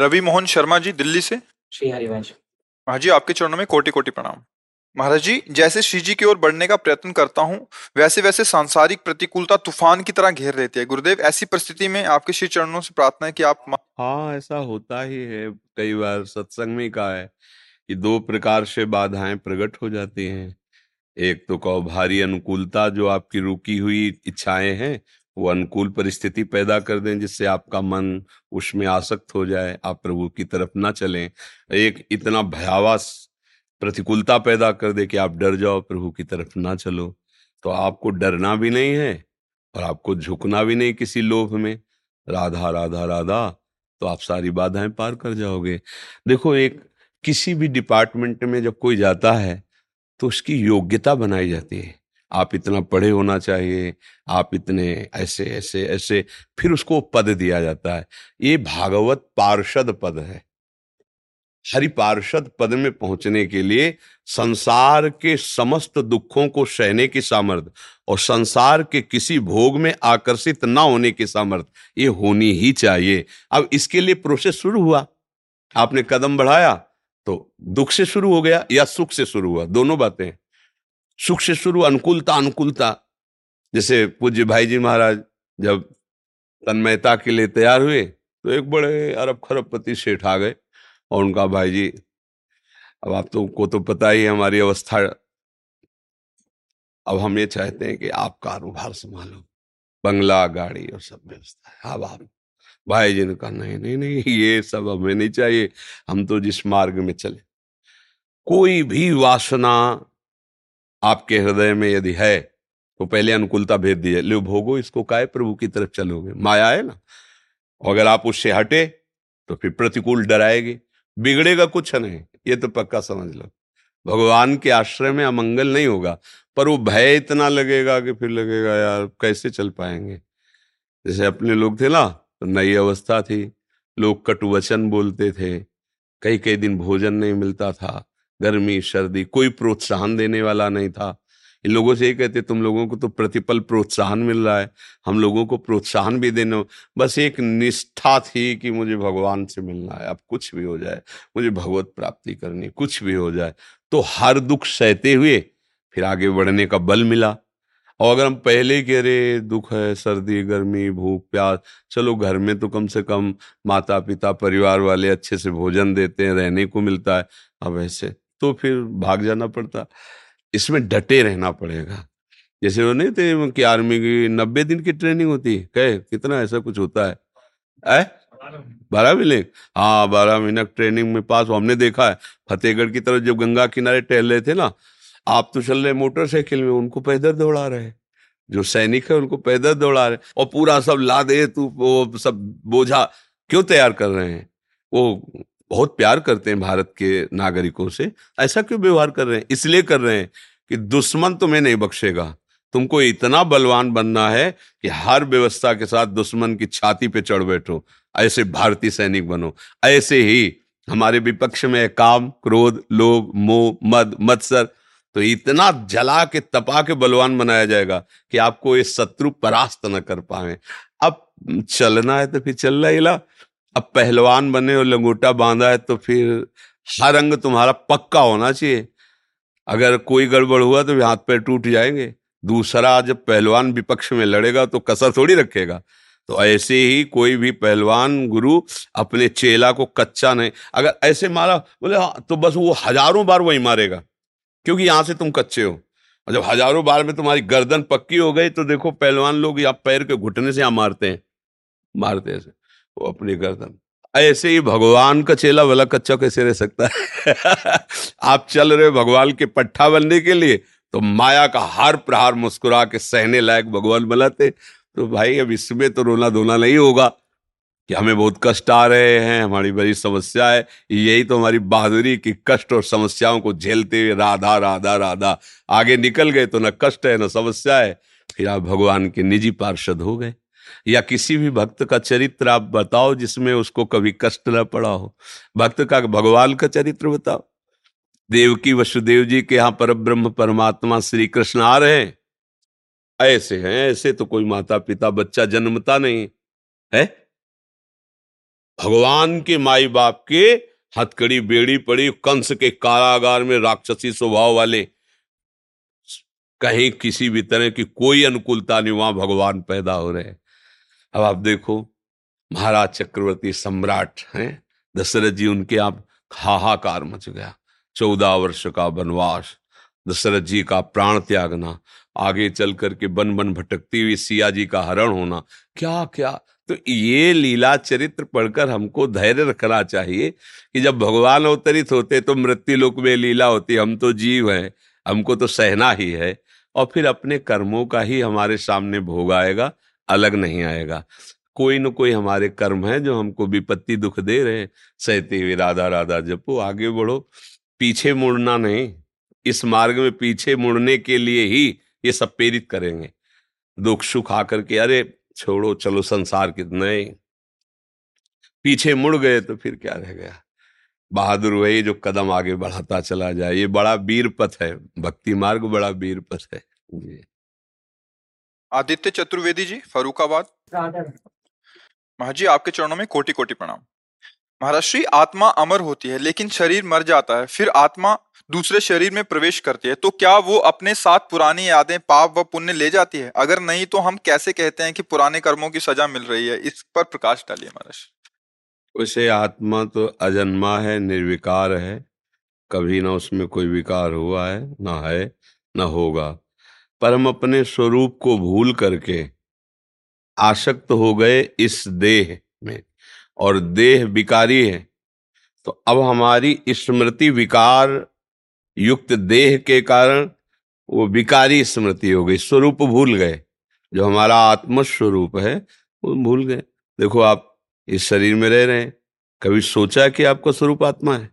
रवि मोहन शर्मा जी दिल्ली से। श्री हरिवंश। महाराज जी आपके चरणों में कोटि कोटि प्रणाम। महाराज जी जैसे श्री जी की ओर बढ़ने का प्रयत्न करता हूँ वैसे वैसे सांसारिक प्रतिकूलता तूफ़ान की तरह घेर लेती है। गुरुदेव ऐसी परिस्थिति में आपके श्री चरणों से प्रार्थना है कि आप हाँ ऐसा होता ही है। कई बार सत्संग में कहा है कि दो प्रकार से बाधाएँ प्रकट हो जाती हैं। एक तो कहो भारी अनुकूलता जो आपकी रुकी हुई इच्छाएँ हैं वो अनुकूल परिस्थिति पैदा कर दें जिससे आपका मन उसमें आसक्त हो जाए, आप प्रभु की तरफ़ ना चलें। एक इतना भयावह प्रतिकूलता पैदा कर दे कि आप डर जाओ, प्रभु की तरफ़ ना चलो। तो आपको डरना भी नहीं है और आपको झुकना भी नहीं किसी लोभ में। राधा राधा राधा तो आप सारी बाधाएँ पार कर जाओगे। देखो, एक किसी भी डिपार्टमेंट में जब कोई जाता है तो उसकी योग्यता बनाई जाती है। आप इतना पढ़े होना चाहिए, आप इतने ऐसे ऐसे ऐसे, फिर उसको पद दिया जाता है। ये भागवत पार्षद पद है। हरि पार्षद पद में पहुँचने के लिए संसार के समस्त दुखों को सहने की सामर्थ्य और संसार के किसी भोग में आकर्षित ना होने की सामर्थ्य ये होनी ही चाहिए। अब इसके लिए प्रोसेस शुरू हुआ। आपने कदम बढ़ाया तो दुख से शुरू हो गया या सुख से शुरू हुआ? दोनों बातें सुख से शुरू अनुकूलता अनुकूलता। जैसे पूज्य भाई जी महाराज जब तन्मयता के लिए तैयार हुए तो एक बड़े अरब खरबपति सेठ आ गए और उनका भाई जी अब आप तो को तो पता ही हमारी अवस्था। अब हम ये चाहते हैं कि आप कारोबार संभालो, बंगला, गाड़ी और सब व्यवस्था है। अब आप भाई जी ने कहा, नहीं नहीं नहीं, ये सब हमें नहीं चाहिए, हम तो जिस मार्ग में चले। कोई भी वासना आपके हृदय में यदि है तो पहले अनुकूलता भेज दीजिए। लो भोगो इसको काय, प्रभु की तरफ़ चलोगे? माया है ना? अगर आप उससे हटे तो फिर प्रतिकूल डराएगी। बिगड़ेगा कुछ नहीं, ये तो पक्का समझ लो। भगवान के आश्रय में अमंगल नहीं होगा, पर वो भय इतना लगेगा कि फिर लगेगा, यार, कैसे चल पाएँगे? जैसे अपने लोग थे ना तो नई अवस्था थी। लोग कटुवचन बोलते थे। कई कई दिन भोजन नहीं मिलता था। गर्मी, सर्दी, कोई प्रोत्साहन देने वाला नहीं था। इन लोगों से ये कहते, तुम लोगों को तो प्रतिपल प्रोत्साहन मिल रहा है, हम लोगों को प्रोत्साहन भी देना बस एक निष्ठा थी कि मुझे भगवान से मिलना है, अब कुछ भी हो जाए, मुझे भगवत प्राप्ति करनी कुछ भी हो जाए। तो हर दुख सहते हुए फिर आगे बढ़ने का बल मिला। और अगर हम पहले कह रहे, दुख है, सर्दी, गर्मी, भूख, प्यास, चलो घर में तो कम से कम माता पिता परिवार वाले अच्छे से भोजन देते हैं, रहने को मिलता है। अब ऐसे तो फिर भाग जाना पड़ता। इसमें डटे रहना पड़ेगा। जैसे वो नहीं थे कि आर्मी की नब्बे दिन की ट्रेनिंग होती है, कहे, कितना ऐसा कुछ होता है? ऐ बारह महीने हाँ बारह महीना ट्रेनिंग में पास हमने देखा है, फतेहगढ़ की तरफ़ जब गंगा किनारे टहल रहे थे ना, आप तो चल रहे मोटरसाइकिल में, उनको पैदल दौड़ा रहे जो सैनिक है, उनको पैदल दौड़ा रहे और पूरा सब ला दे तू वो सब बोझा क्यों तैयार कर रहे हैं? वो बहुत प्यार करते हैं भारत के नागरिकों से। ऐसा क्यों व्यवहार कर रहे हैं? इसलिए कर रहे हैं कि दुश्मन तुम्हें नहीं बख्शेगा। तुमको इतना बलवान बनना है कि हर व्यवस्था के साथ दुश्मन की छाती पे चढ़ बैठो। ऐसे भारतीय सैनिक बनो। ऐसे ही हमारे विपक्ष में काम, क्रोध, लोभ, मोह, मद, मत्सर तो इतना जला के, तपा के बलवान बनाया जाएगा कि आपको ये शत्रु परास्त न कर पाए। अब चलना है तो फिर चल रहा अब पहलवान बने और लंगोटा बांधा है तो फिर हर अंग तुम्हारा पक्का होना चाहिए। अगर कोई गड़बड़ हुआ तो हाथ पैर टूट जाएँगे। दूसरा, जब पहलवान विपक्ष में लड़ेगा तो कसर थोड़ी रखेगा। तो ऐसे ही कोई भी पहलवान गुरु अपने चेला को कच्चा नहीं। अगर ऐसे मारा, बोले हाँ तो बस वो हज़ारों बार वही मारेगा, क्योंकि यहाँ से तुम कच्चे हो। और जब हज़ारों बार में तुम्हारी गर्दन पक्की हो गई तो देखो पहलवान लोग या पैर के घुटने से यहाँ मारते हैं, मारते ऐसे। वो अपनी गर्दन ऐसे ही भगवान का चेला वाला कच्चा कैसे रह सकता है? आप चल रहे भगवान के पट्टा बनने के लिए तो माया का हर प्रहार मुस्कुरा के सहने लायक भगवान बनाते। तो भाई, अब इसमें तो रोना धोना नहीं होगा कि हमें बहुत कष्ट आ रहे हैं, हमारी बड़ी समस्या है। यही तो हमारी बहादुरी की कष्ट और समस्याओं को झेलते हुए राधा राधा राधा। आगे निकल गए तो न कष्ट है, न समस्या है। फिर आप भगवान के निजी पार्षद हो गए। या किसी भी भक्त का चरित्र आप बताओ जिसमें उसको कभी कष्ट न पड़ा हो। भक्त का भगवान का चरित्र बताओ। देवकी वसुदेव जी के यहाँ पर ब्रह्म परमात्मा श्री कृष्ण आ रहे हैं। ऐसे हैं, ऐसे तो कोई माता पिता बच्चा जन्मता नहीं है। भगवान के माई बाप के हथकड़ी, बेड़ी पड़ी, कंस के कारागार में राक्षसी स्वभाव वाले कहीं किसी भी तरह की कोई अनुकूलता नहीं, वहाँ भगवान पैदा हो रहे अब आप देखो, महाराज चक्रवर्ती सम्राट हैं। दशरथ जी उनके आप हाहाकार मच गया। चौदह वर्ष का वनवास, दशरथ जी का प्राण त्यागना, आगे चल करके बन बन भटकती हुई सिया जी का हरण होना। क्या क्या? तो ये लीला चरित्र पढ़कर हमको धैर्य रखना चाहिए कि जब भगवान अवतरित होते तो मृत्यु लोक में लीला होती। हम तो जीव हैं, हमको तो सहना ही है और फिर अपने कर्मों का ही हमारे सामने भोग आएगा। अलग नहीं आएगा। कोई न कोई हमारे कर्म है जो हमको विपत्ति दुख दे रहे हैं। सहते हुए राधा राधा जपो, आगे बढ़ो। पीछे मुड़ना नहीं। इस मार्ग में पीछे मुड़ने के लिए ही ये सब प्रेरित करेंगे। दुख, सुख आकर के, अरे, छोड़ो, चलो संसार कितने पीछे मुड़ गए तो फिर क्या रह गया? बहादुर वही जो कदम आगे बढ़ाता चला जाए। ये बड़ा वीर पथ है। भक्ति मार्ग बड़ा वीर पथ है। जी। आदित्य चतुर्वेदी जी फरूखाबाद। महाराज जी आपके चरणों में कोटि कोटि प्रणाम। महाराज श्री आत्मा अमर होती है लेकिन शरीर मर जाता है फिर आत्मा दूसरे शरीर में प्रवेश करती है तो क्या वो अपने साथ पुरानी यादें पाप व पुण्य ले जाती है? अगर नहीं तो हम कैसे कहते हैं कि पुराने कर्मों की सजा मिल रही है? इस पर प्रकाश डालिए महाराज। उसे आत्मा तो अजन्मा है निर्विकार है कभी ना उसमें कोई विकार हुआ है ना है ना होगा। पर हम अपने स्वरूप को भूल करके आसक्त हो गए इस देह में। और देह विकारी है तो अब हमारी स्मृति विकार युक्त देह के कारण वो विकारी स्मृति हो गई। स्वरूप भूल गए। जो हमारा आत्म स्वरूप है, वो भूल गए। देखो आप इस शरीर में रह रहे हैं। कभी सोचा कि आपका स्वरूप आत्मा है?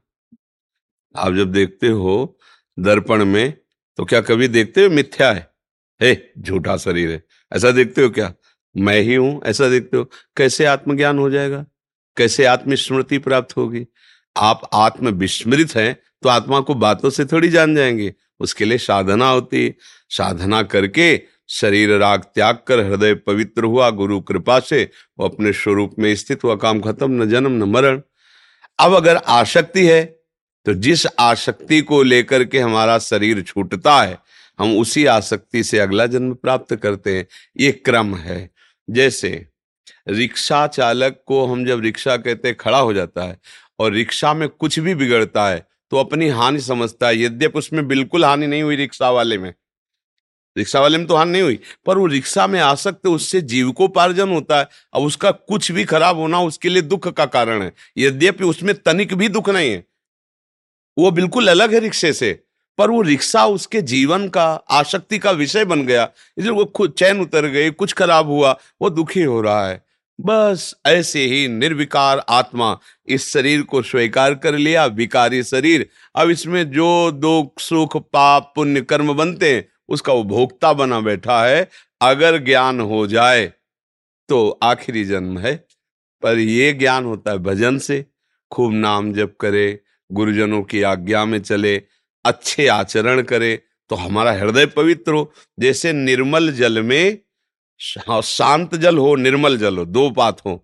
आप जब देखते हो दर्पण में तो क्या कभी देखते हो मिथ्या है? हे, झूठा शरीर है। ऐसा देखते हो क्या? मैं ही हूँ, ऐसा देखते हो? कैसे आत्मज्ञान हो जाएगा? कैसे आत्मस्मृति प्राप्त होगी? आप आत्म विस्मृत हैं तो आत्मा को बातों से थोड़ी जान जाएँगे। उसके लिए साधना होती है। साधना करके शरीर राग त्याग कर हृदय पवित्र हुआ, गुरु कृपा से वो अपने स्वरूप में स्थित हुआ, काम खत्म, न जन्म, न मरण। अब अगर आसक्ति है तो जिस आसक्ति को लेकर के हमारा शरीर छूटता है हम उसी आसक्ति से अगला जन्म प्राप्त करते हैं। ये क्रम है। जैसे, रिक्शा चालक को हम जब रिक्शा कहते खड़ा हो जाता है और रिक्शा में कुछ भी बिगड़ता है तो अपनी हानि समझता है। यद्यप उसमें बिल्कुल हानि नहीं हुई रिक्शा वाले में। रिक्शा वाले में तो हानि नहीं हुई, पर वो रिक्शा में आसक्त, उससे जीविकोपार्जन होता है। अब उसका कुछ भी खराब होना उसके लिए दुख का कारण है। यद्यपि उसमें तनिक भी दुख नहीं है, वो बिल्कुल अलग है रिक्शे से। पर वो रिक्शा उसके जीवन का आसक्ति का विषय बन गया। इसलिए वो खुद चैन उतर गई कुछ खराब हुआ, वो दुखी हो रहा है। बस ऐसे ही निर्विकार आत्मा इस शरीर को स्वीकार कर लिया, विकारी शरीर। अब इसमें जो दुख, सुख, पाप, पुण्य, कर्म बनते हैं, उसका वो भोक्ता बना बैठा है। अगर ज्ञान हो जाए तो आखिरी जन्म है। पर ये ज्ञान होता है भजन से। खूब नाम जप करे, गुरुजनों की आज्ञा में चले अच्छे आचरण करे तो हमारा हृदय पवित्र हो। जैसे निर्मल जल में शांत जल हो, निर्मल जल हो, दो बात हो।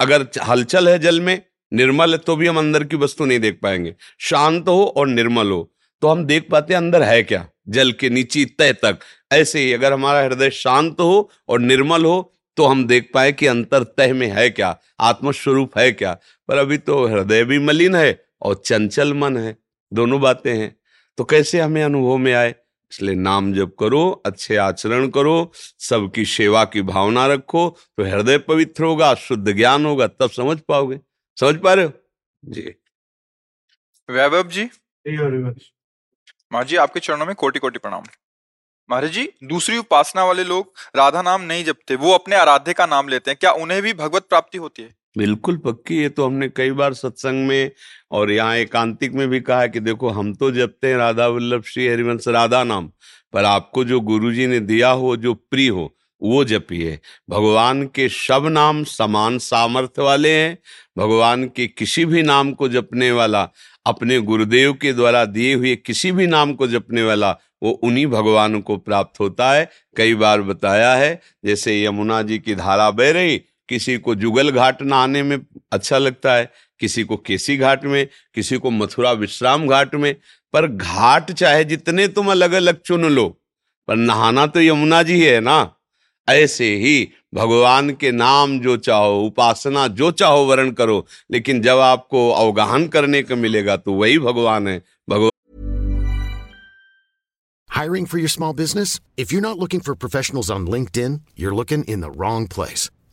अगर हलचल है जल में, निर्मल है तो भी हम अंदर की वस्तु नहीं देख पाएँगे। शांत हो और निर्मल हो तो हम देख पाते हैं अंदर है क्या, जल के नीचे तय तक। ऐसे ही अगर हमारा हृदय शांत हो और निर्मल हो तो हम देख पाए कि अंतर तह में है क्या, आत्मस्वरूप है क्या। पर अभी तो हृदय भी मलिन है और चंचल मन है। दोनों बातें हैं। तो कैसे हमें अनुभव में आए? इसलिए नाम जप करो अच्छे आचरण करो सबकी सेवा की भावना रखो तो हृदय पवित्र होगा शुद्ध ज्ञान होगा तब समझ पाओगे। समझ पा रहे हो? जी। वैभव जी। महाराज जी आपके चरणों में कोटि कोटि प्रणाम। महाराज जी दूसरी उपासना वाले लोग राधा नाम नहीं जपते वो अपने आराध्य का नाम लेते हैं। क्या उन्हें भी भगवत प्राप्ति होती है? बिल्कुल पक्की ये तो हमने कई बार सत्संग में और यहाँ एकांतिक में भी कहा है कि देखो, हम तो जपते हैं राधा वल्लभ, श्री हरिवंश, राधा नाम, पर आपको जो गुरुजी ने दिया हो, जो प्रिय हो, वो जपिए। भगवान के सब नाम समान सामर्थ्य वाले हैं, भगवान के किसी भी नाम को जपने वाला, अपने गुरुदेव के द्वारा दिए हुए किसी भी नाम को जपने वाला, वो उन्हीं भगवान को प्राप्त होता है। कई बार बताया है, जैसे यमुना जी की धारा बह रही किसी को जुगल घाट नहाने में अच्छा लगता है किसी को केसी घाट में किसी को मथुरा विश्राम घाट में पर घाट चाहे जितने तुम अलग अलग चुन लो पर नहाना तो यमुना जी है ना ऐसे ही भगवान के नाम जो चाहो उपासना जो चाहो वर्ण करो लेकिन जब आपको अवगाहन करने को मिलेगा तो वही भगवान है भगवान hiring for for small small business? If you're not looking for professionals on LinkedIn, you're looking in the wrong place.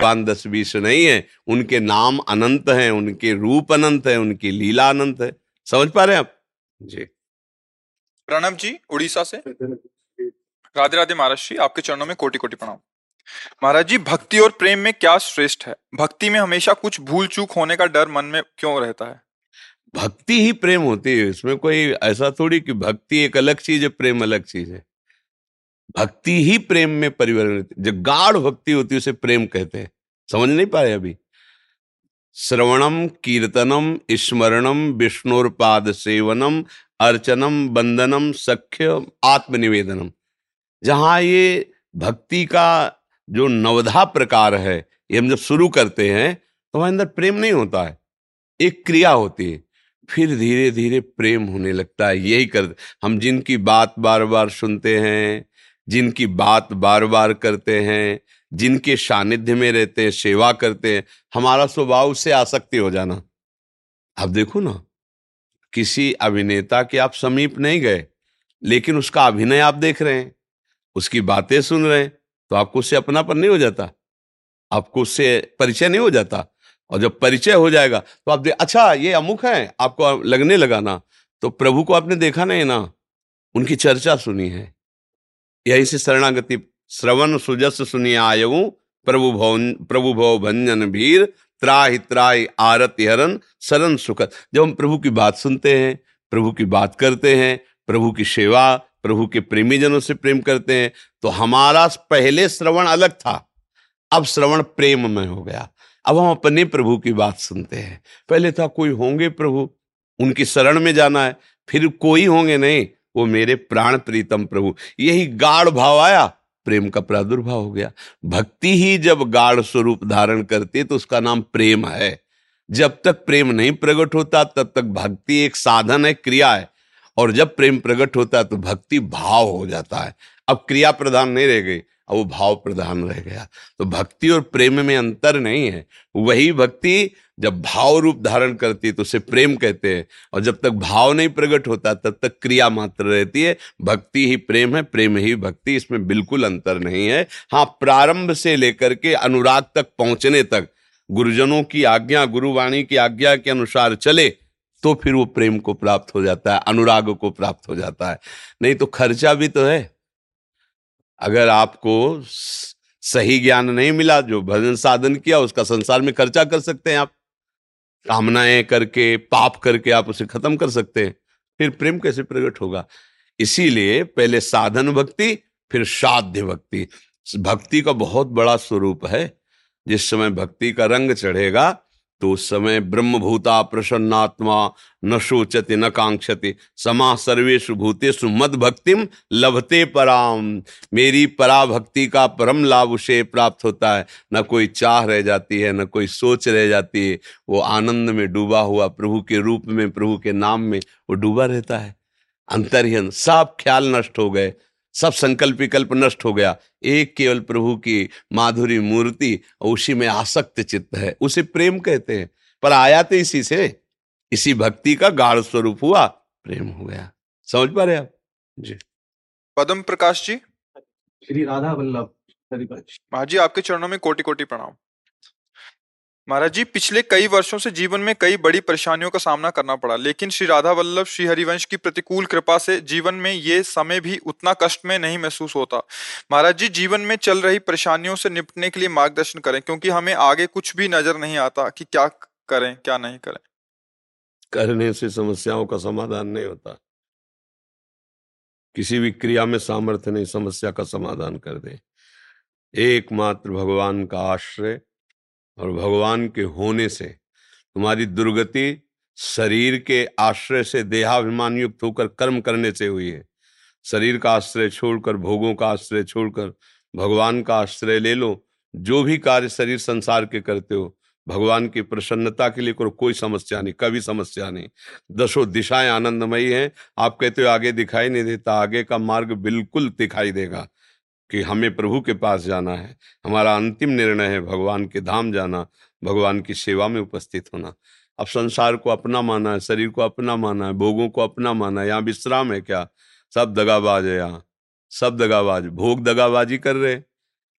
भगवान दस बीस नहीं है। उनके नाम अनंत हैं उनके रूप अनंत है उनकी लीला अनंत है। समझ पा रहे हैं आप? जी। प्रणब जी उड़ीसा से। राधे राधे महाराज जी आपके चरणों में कोटि कोटि प्रणाम। महाराज जी भक्ति और प्रेम में क्या श्रेष्ठ है? भक्ति में हमेशा कुछ भूल चूक होने का डर मन में क्यों रहता है? भक्ति ही प्रेम होती है इसमें कोई ऐसा थोड़ी कि भक्ति एक अलग चीज़ है प्रेम अलग चीज़ है। भक्ति ही प्रेम में परिवर्तित, जो गाढ़ भक्ति होती है, उसे प्रेम कहते हैं। समझ नहीं पाए अभी? श्रवणम, कीर्तनम, स्मरणम विष्णुपाद सेवनम, अर्चनम, बंदनम, सख्य, आत्मनिवेदनम। जहाँ ये भक्ति का जो नवधा प्रकार है, ये हम जब शुरू करते हैं तो हमारे अंदर प्रेम नहीं होता है। एक क्रिया होती है। फिर धीरे धीरे प्रेम होने लगता है। यही कर, हम जिनकी बात बार बार सुनते हैं जिनकी बात बार बार करते हैं, जिनके सानिध्य में रहते हैं, सेवा करते हैं, हमारा स्वभाव उससे आसक्ति हो जाना। अब देखो ना, किसी अभिनेता के आप समीप नहीं गए, लेकिन उसका अभिनय आप देख रहे हैं, उसकी बातें सुन रहे हैं तो आपको उससे अपनापन नहीं हो जाता। आपको उससे परिचय नहीं हो जाता, और जब परिचय हो जाएगा तो आप देख अच्छा ये अमुख है, आपको लगने लगा ना। तो प्रभु को आपने देखा नहीं ना, उनकी चर्चा सुनी है। यही से शरणागति। श्रवण सुजस आयु प्रभु भवन, प्रभु भव भंजन भीर, त्राहि त्राहि आरति हरण शरण सुखद। जब हम प्रभु की बात सुनते हैं, प्रभु की बात करते हैं, प्रभु की सेवा, प्रभु के प्रेमी जनों से प्रेम करते हैं तो हमारा पहले श्रवण अलग था। अब श्रवण प्रेम में हो गया। अब हम अपने प्रभु की बात सुनते हैं। पहले था कोई होंगे प्रभु, उनकी शरण में जाना है, फिर कोई होंगे नहीं। वो मेरे प्राण प्रीतम प्रभु। यही गाढ़ भाव आया, प्रेम का प्रादुर्भाव हो गया। भक्ति ही जब गाढ़ स्वरूप धारण करती है तो उसका नाम प्रेम है। जब तक प्रेम नहीं प्रकट होता, तब तक भक्ति एक साधन है, क्रिया है। और जब प्रेम प्रकट होता है तो भक्ति भाव हो जाता है। अब क्रिया प्रधान नहीं रह गई। अब वो भाव प्रधान रह गया। तो भक्ति और प्रेम में अंतर नहीं है। वही भक्ति जब भाव रूप धारण करती है तो उसे प्रेम कहते हैं। और जब तक भाव नहीं प्रकट होता, तब तक क्रिया मात्र रहती है। भक्ति ही प्रेम है, प्रेम ही भक्ति। इसमें बिल्कुल अंतर नहीं है। हाँ प्रारंभ से लेकर के अनुराग तक पहुँचने तक, गुरुजनों की आज्ञा, गुरुवाणी की आज्ञा के अनुसार चले तो फिर वो प्रेम को प्राप्त हो जाता है, अनुराग को प्राप्त हो जाता है। नहीं तो खर्चा भी तो है। अगर आपको सही ज्ञान नहीं मिला, जो भजन साधन किया, उसका संसार में खर्चा कर सकते हैं आप। कामनाएँ करके, पाप करके आप उसे खत्म कर सकते हैं। फिर प्रेम कैसे प्रकट होगा? इसीलिए पहले साधन भक्ति, फिर साध्य भक्ति। भक्ति का बहुत बड़ा स्वरूप है। जिस समय भक्ति का रंग चढ़ेगा तो उस समय ब्रह्मभूता प्रसन्नात्मा न शोचते, न कांक्षते समा सर्वेशु भूतेषु मद भक्तिम लभते पराम मेरी पराभक्ति का परम लाभ उसे प्राप्त होता है। न कोई चाह रह जाती है, न कोई सोच रह जाती है। वो आनंद में डूबा हुआ प्रभु के रूप में, प्रभु के नाम में वो डूबा रहता है। अंतर्हन सब ख्याल नष्ट हो गए। सब संकल्प विकल्प नष्ट हो गया। एक केवल प्रभु की माधुरी मूर्ति उसी में आसक्त चित्त है। उसे प्रेम कहते हैं। पर आया तो इसी से। इसी भक्ति का गाढ़ स्वरूप हुआ प्रेम हो गया। समझ पा रहे आप? जी। पदम प्रकाश जी। श्री राधा वल्लभ महाजी आपके चरणों में कोटि कोटि प्रणाम। महाराज जी, पिछले कई वर्षों से जीवन में कई बड़ी परेशानियों का सामना करना पड़ा, लेकिन श्री राधा वल्लभ श्री हरिवंश की प्रतिकूल कृपा से जीवन में ये समय भी उतना कष्ट में नहीं महसूस होता। महाराज जी, जीवन में चल रही परेशानियों से निपटने के लिए मार्गदर्शन करें, क्योंकि हमें आगे कुछ भी नज़र नहीं आता कि क्या करें, क्या नहीं करें। करने से समस्याओं का समाधान नहीं होता। किसी भी क्रिया में सामर्थ्य नहीं, समस्या का समाधान कर दे। एकमात्र भगवान का आश्रय और भगवान के होने से, तुम्हारी दुर्गति शरीर के आश्रय से देहाभिमान युक्त होकर कर्म करने से हुई है। शरीर का आश्रय छोड़कर, भोगों का आश्रय छोड़कर, भगवान का आश्रय ले लो। जो भी कार्य शरीर संसार के करते हो, भगवान की प्रसन्नता के लिए करो, कोई समस्या नहीं, कभी समस्या नहीं। दसों दिशाएँ आनंदमयी हैं। आप कहते हो, आगे दिखाई नहीं देता, आगे का मार्ग बिल्कुल दिखाई देगा। कि हमें प्रभु के पास जाना है। हमारा अंतिम निर्णय है भगवान के धाम जाना, भगवान की सेवा में उपस्थित होना। अब संसार को अपना माना है, शरीर को अपना माना है, भोगों को अपना माना है। यहाँ विश्राम है क्या? सब दगाबाज है यहाँ। सब दगाबाज। भोग दगाबाजी कर रहे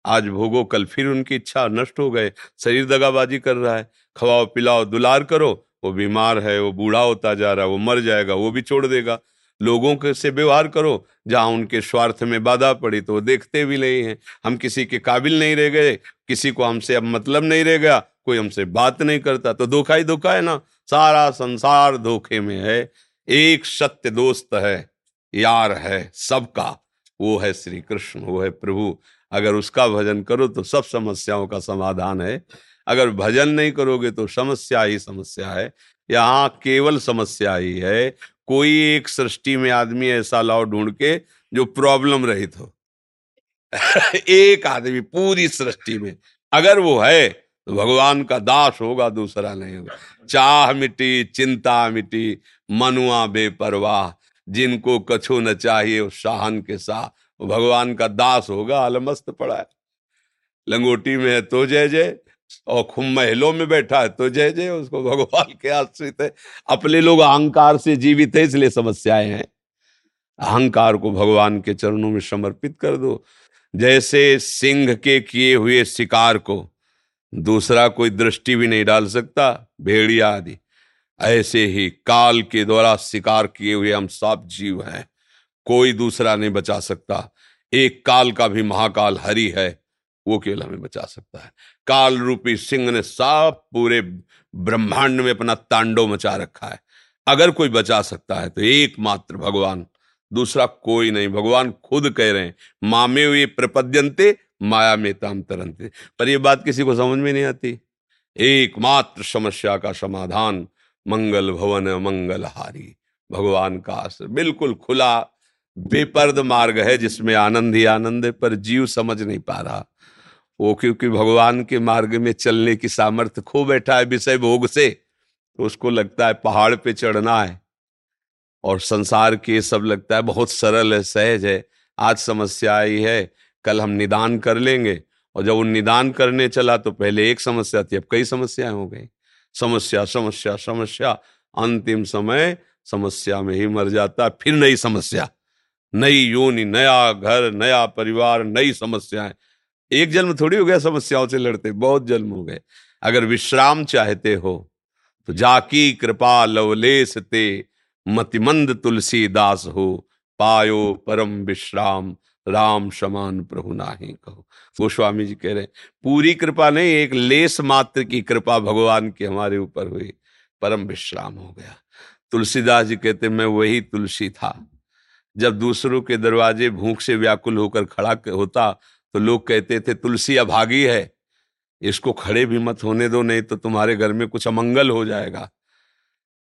आज भोगो, कल फिर उनकी इच्छा, नष्ट हो गए। शरीर दगाबाजी कर रहा है। खवाओ, पिलाओ, दुलार करो। वो बीमार है, वो बूढ़ा होता जा रहा है, वो मर जाएगा, वो भी छोड़ देगा। लोगों के से व्यवहार करो, जहाँ उनके स्वार्थ में बाधा पड़ी तो देखते भी नहीं है। हम किसी के काबिल नहीं रह गए, किसी को हमसे अब मतलब नहीं रह गया, कोई हमसे बात नहीं करता तो धोखा ही धोखा है ना। सारा संसार धोखे में है। एक सत्य दोस्त है, यार है, सबका। वो है श्री कृष्ण, वो है प्रभु। अगर उसका भजन करो तो सब समस्याओं का समाधान है। अगर भजन नहीं करोगे तो समस्या ही समस्या है। यहाँ केवल समस्या ही है। कोई एक सृष्टि में आदमी ऐसा लाओ ढूंढ के जो प्रॉब्लम रहित हो। एक आदमी पूरी सृष्टि में अगर वो है तो भगवान का दास होगा, दूसरा नहीं होगा। चाह मिटी, चिंता मिटी, मनुआ बेपरवाह, जिनको कछु न चाहिए उस शाहन के साथ भगवान का दास होगा अलमस्त पड़ा है। लंगोटी में है तो जय जय। और खुम महलों में बैठा है तो जय जय उसको भगवान के आश्रित है। अपने लोग अहंकार से जीवित है, इसलिए समस्याएँ हैं। अहंकार को भगवान के चरणों में समर्पित कर दो। जैसे सिंह के किए हुए शिकार को दूसरा कोई दृष्टि भी नहीं डाल सकता भेड़िया आदि। ऐसे ही काल के द्वारा शिकार किए हुए हम सब जीव हैं, कोई दूसरा नहीं बचा सकता। एक काल का भी महाकाल हरि है वो केवल हमें बचा सकता है। काल रूपी सिंह ने सब पूरे ब्रह्मांड में अपना तांडव मचा रखा है। अगर कोई बचा सकता है तो एकमात्र भगवान, दूसरा कोई नहीं। भगवान खुद कह रहे हैं, मामे हुए प्रपद्यंते माया में ताम तरंते पर यह बात किसी को समझ में नहीं आती। एकमात्र समस्या का समाधान, मंगल भवन मंगल हारी भगवान का आश्रय। बिल्कुल खुला, बेपर्द मार्ग है जिसमें आनंद ही आनंद है, पर जीव समझ नहीं पा रहा। वो क्योंकि भगवान के मार्ग में चलने की सामर्थ्य खो बैठा है विषय भोग से तो उसको लगता है पहाड़ पे चढ़ना है। और संसार के सब लगता है बहुत सरल है, सहज है। आज समस्या आई है, कल हम निदान कर लेंगे। और जब वो निदान करने चला तो पहले एक समस्या थी, अब कई समस्याएँ हो गई। समस्या समस्या समस्या, अंतिम समय समस्या में ही मर जाता, फिर नई समस्या। नई योनि, नया घर, नया परिवार, नई समस्याएँ। एक जन्म थोड़ी हो गया समस्याओं से लड़ते, बहुत जन्म हो गए। अगर विश्राम चाहते हो तो जाकी कृपा लवलेस ते, मतिमंद तुलसी दास हो, पायो परम विश्राम, राम समान प्रभु नाही कहो। गोस्वामी जी कह रहे हैं, पूरी कृपा नहीं, एक लेस मात्र की कृपा भगवान की हमारे ऊपर हुई, परम विश्राम हो गया। तुलसीदास जी कहते, मैं वही तुलसी था, जब दूसरों के दरवाजे भूख से व्याकुल होकर खड़ा होता तो लोग कहते थे, तुलसी अभागी है। इसको खड़े भी मत होने दो, नहीं तो तुम्हारे घर में कुछ अमंगल हो जाएगा।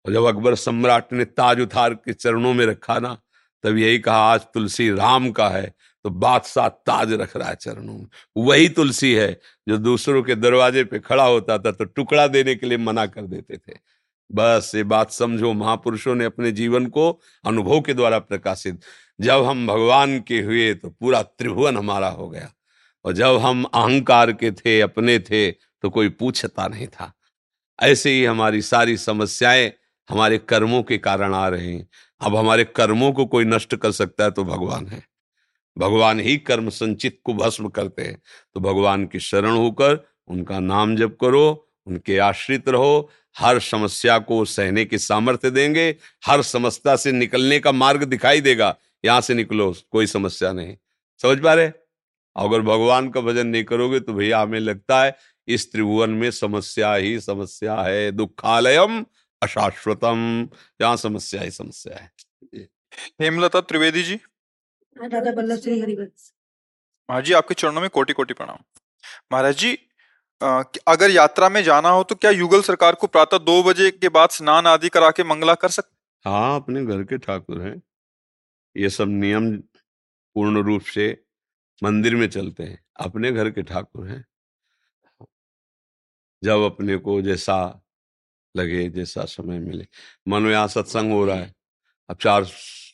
और जब अकबर सम्राट ने ताज उतार के चरणों में रखा ना, तब यही कहा, आज तुलसी राम का है तो बादशाह ताज रख रहा है चरणों में। वही तुलसी है जो दूसरों के दरवाजे पे खड़ा होता था तो टुकड़ा देने के लिए मना कर देते थे। बस ये बात समझो, महापुरुषों ने अपने जीवन को अनुभव के द्वारा प्रकाशित जब हम भगवान के हुए तो पूरा त्रिभुवन हमारा हो गया। और जब हम अहंकार के थे, अपने थे तो कोई पूछता नहीं था। ऐसे ही हमारी सारी समस्याएँ हमारे कर्मों के कारण आ रहे हैं। अब हमारे कर्मों को कोई नष्ट कर सकता है तो भगवान है। भगवान ही कर्म संचित को भस्म करते हैं। तो भगवान की शरण होकर उनका नाम जप करो, उनके आश्रित रहो। हर समस्या को सहने की सामर्थ्य देंगे। हर समस्या से निकलने का मार्ग दिखाई देगा। यहाँ से निकलो कोई समस्या नहीं। समझ पा रहे? अगर भगवान का भजन नहीं करोगे तो भैया हमें लगता है इस त्रिभुवन में समस्या ही समस्या है। दुखालयम अशाश्वतम। यहाँ समस्या ही समस्या है। हेमलता त्रिवेदी जी। दादा बल्लभ श्री हरिवंश। महाराज जी आपके चरणों में कोटि कोटि प्रणाम। महाराज जी अगर यात्रा में जाना हो तो क्या युगल सरकार को प्रातः दो बजे के बाद स्नान आदि करा के मंगला कर सकते हाँ अपने घर के ठाकुर हैं। ये सब नियम पूर्ण रूप से मंदिर में चलते हैं। अपने घर के ठाकुर हैं। जब अपने को जैसा लगे, जैसा समय मिले। मानो यहाँ सत्संग हो रहा है। अब चार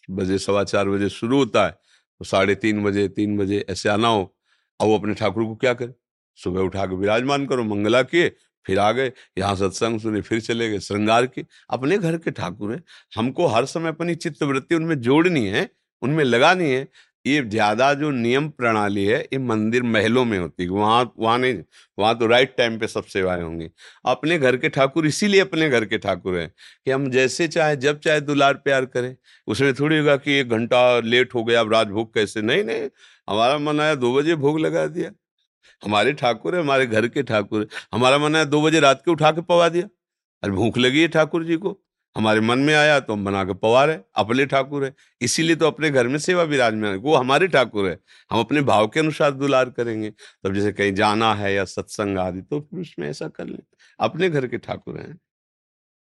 बजे, सवा चार बजे शुरू होता है। तो साढ़े तीन बजे तीन बजे ऐसे आना हो। अब वो अपने ठाकुर को क्या करे? सुबह उठा के विराजमान करो, मंगला किए। फिर आ गए, यहाँ सत्संग सुने, फिर चले गए। श्रृंगार किए अपने घर के ठाकुर हैं। हमको हर समय अपनी चित्त वृत्ति उनमें जोड़नी है, उनमें लगानी है। ये ज़्यादा जो नियम प्रणाली है, ये मंदिर महलों में होती है। वहाँ वहाँ नहीं, वहाँ तो राइट टाइम पे सब सेवाएँ होंगी। अपने घर के ठाकुर इसीलिए अपने घर के ठाकुर हैं कि हम जैसे चाहे, जब चाहे दुलार प्यार करें। उसमें थोड़ी होगा कि एक घंटा लेट हो गया, अब राजभोग कैसे? नहीं नहीं, हमारा मन आया दो बजे भोग लगा दिया। हमारे ठाकुर है, हमारे घर के ठाकुर हमारा मन है दो बजे रात के उठा के पवा दिया। अरे भूख लगी है ठाकुर जी को। हमारे मन में आया तो हम बना के पवा रहे अपने ठाकुर है। इसीलिए तो अपने घर में सेवा विराजमान है। वो हमारे ठाकुर है। हम अपने भाव के अनुसार दुलार करेंगे। तब तो जैसे कहीं जाना है या सत्संग आदि तो फिर उसमें ऐसा कर ले। अपने घर के ठाकुर हैं।